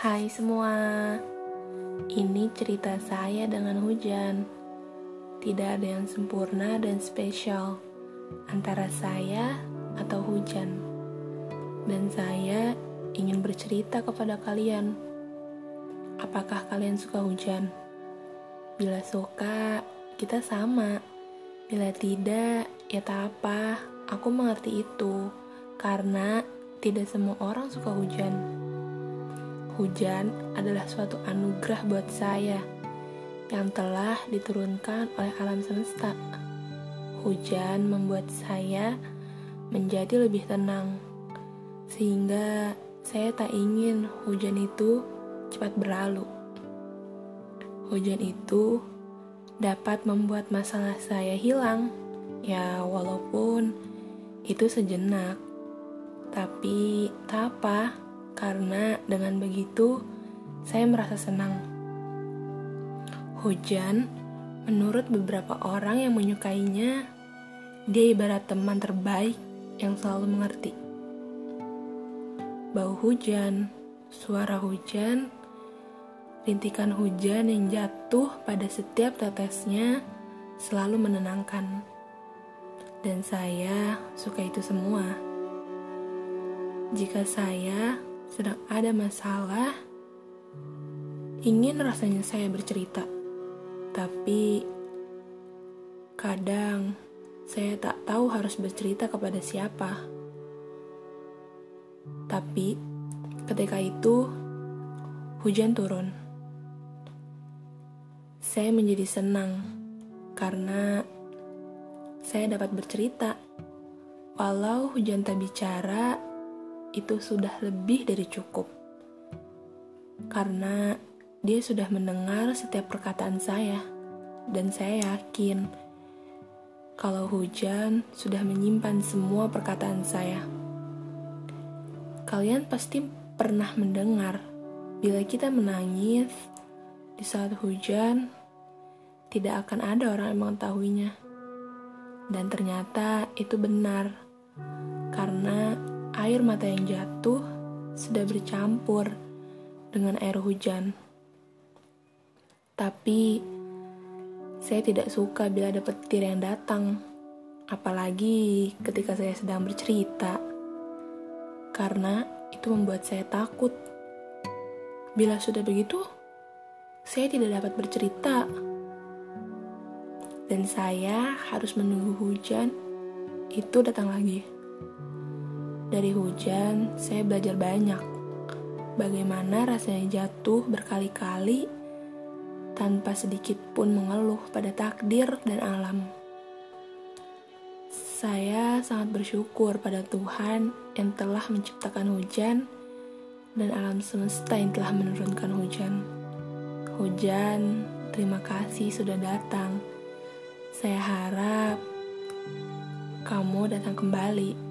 Hai semua, ini cerita saya dengan hujan. Tidak ada yang sempurna dan spesial antara saya atau hujan, dan saya ingin bercerita kepada kalian. Apakah kalian suka hujan? Bila suka, kita sama. Bila tidak, ya tak apa. Aku mengerti itu karena tidak semua orang suka hujan. Hujan adalah suatu anugerah buat saya yang telah diturunkan oleh alam semesta. Hujan membuat saya menjadi lebih tenang, sehingga saya tak ingin hujan itu cepat berlalu. Hujan itu dapat membuat masalah saya hilang, ya, walaupun itu sejenak. Tapi tak apa, karena dengan begitu saya merasa senang. Hujan, menurut beberapa orang yang menyukainya, dia ibarat teman terbaik yang selalu mengerti. Bau hujan, suara hujan, rintikan hujan yang jatuh pada setiap tetesnya selalu menenangkan. Dan saya suka itu semua. Jika saya sedang ada masalah, ingin rasanya saya bercerita, tapi kadang saya tak tahu harus bercerita kepada siapa. Tapi ketika itu hujan turun. Saya menjadi senang karena saya dapat bercerita. Walau hujan tak bicara, itu sudah lebih dari cukup. Karena dia sudah mendengar setiap perkataan saya, dan saya yakin kalau hujan sudah menyimpan semua perkataan saya. Kalian pasti pernah mendengar bila kita menangis di saat hujan, tidak akan ada orang yang mengetahuinya. Dan ternyata itu benar, karena air mata yang jatuh sudah bercampur dengan air hujan. Tapi saya tidak suka bila ada petir yang datang, apalagi ketika saya sedang bercerita, karena itu membuat saya takut. Bila sudah begitu, saya tidak dapat bercerita, dan saya harus menunggu hujan itu datang lagi. Dari hujan, saya belajar banyak. Bagaimana rasanya jatuh berkali-kali tanpa sedikit pun mengeluh pada takdir dan alam. Saya sangat bersyukur pada Tuhan yang telah menciptakan hujan dan alam semesta yang telah menurunkan hujan. Hujan, terima kasih sudah datang. Saya harap kamu datang kembali.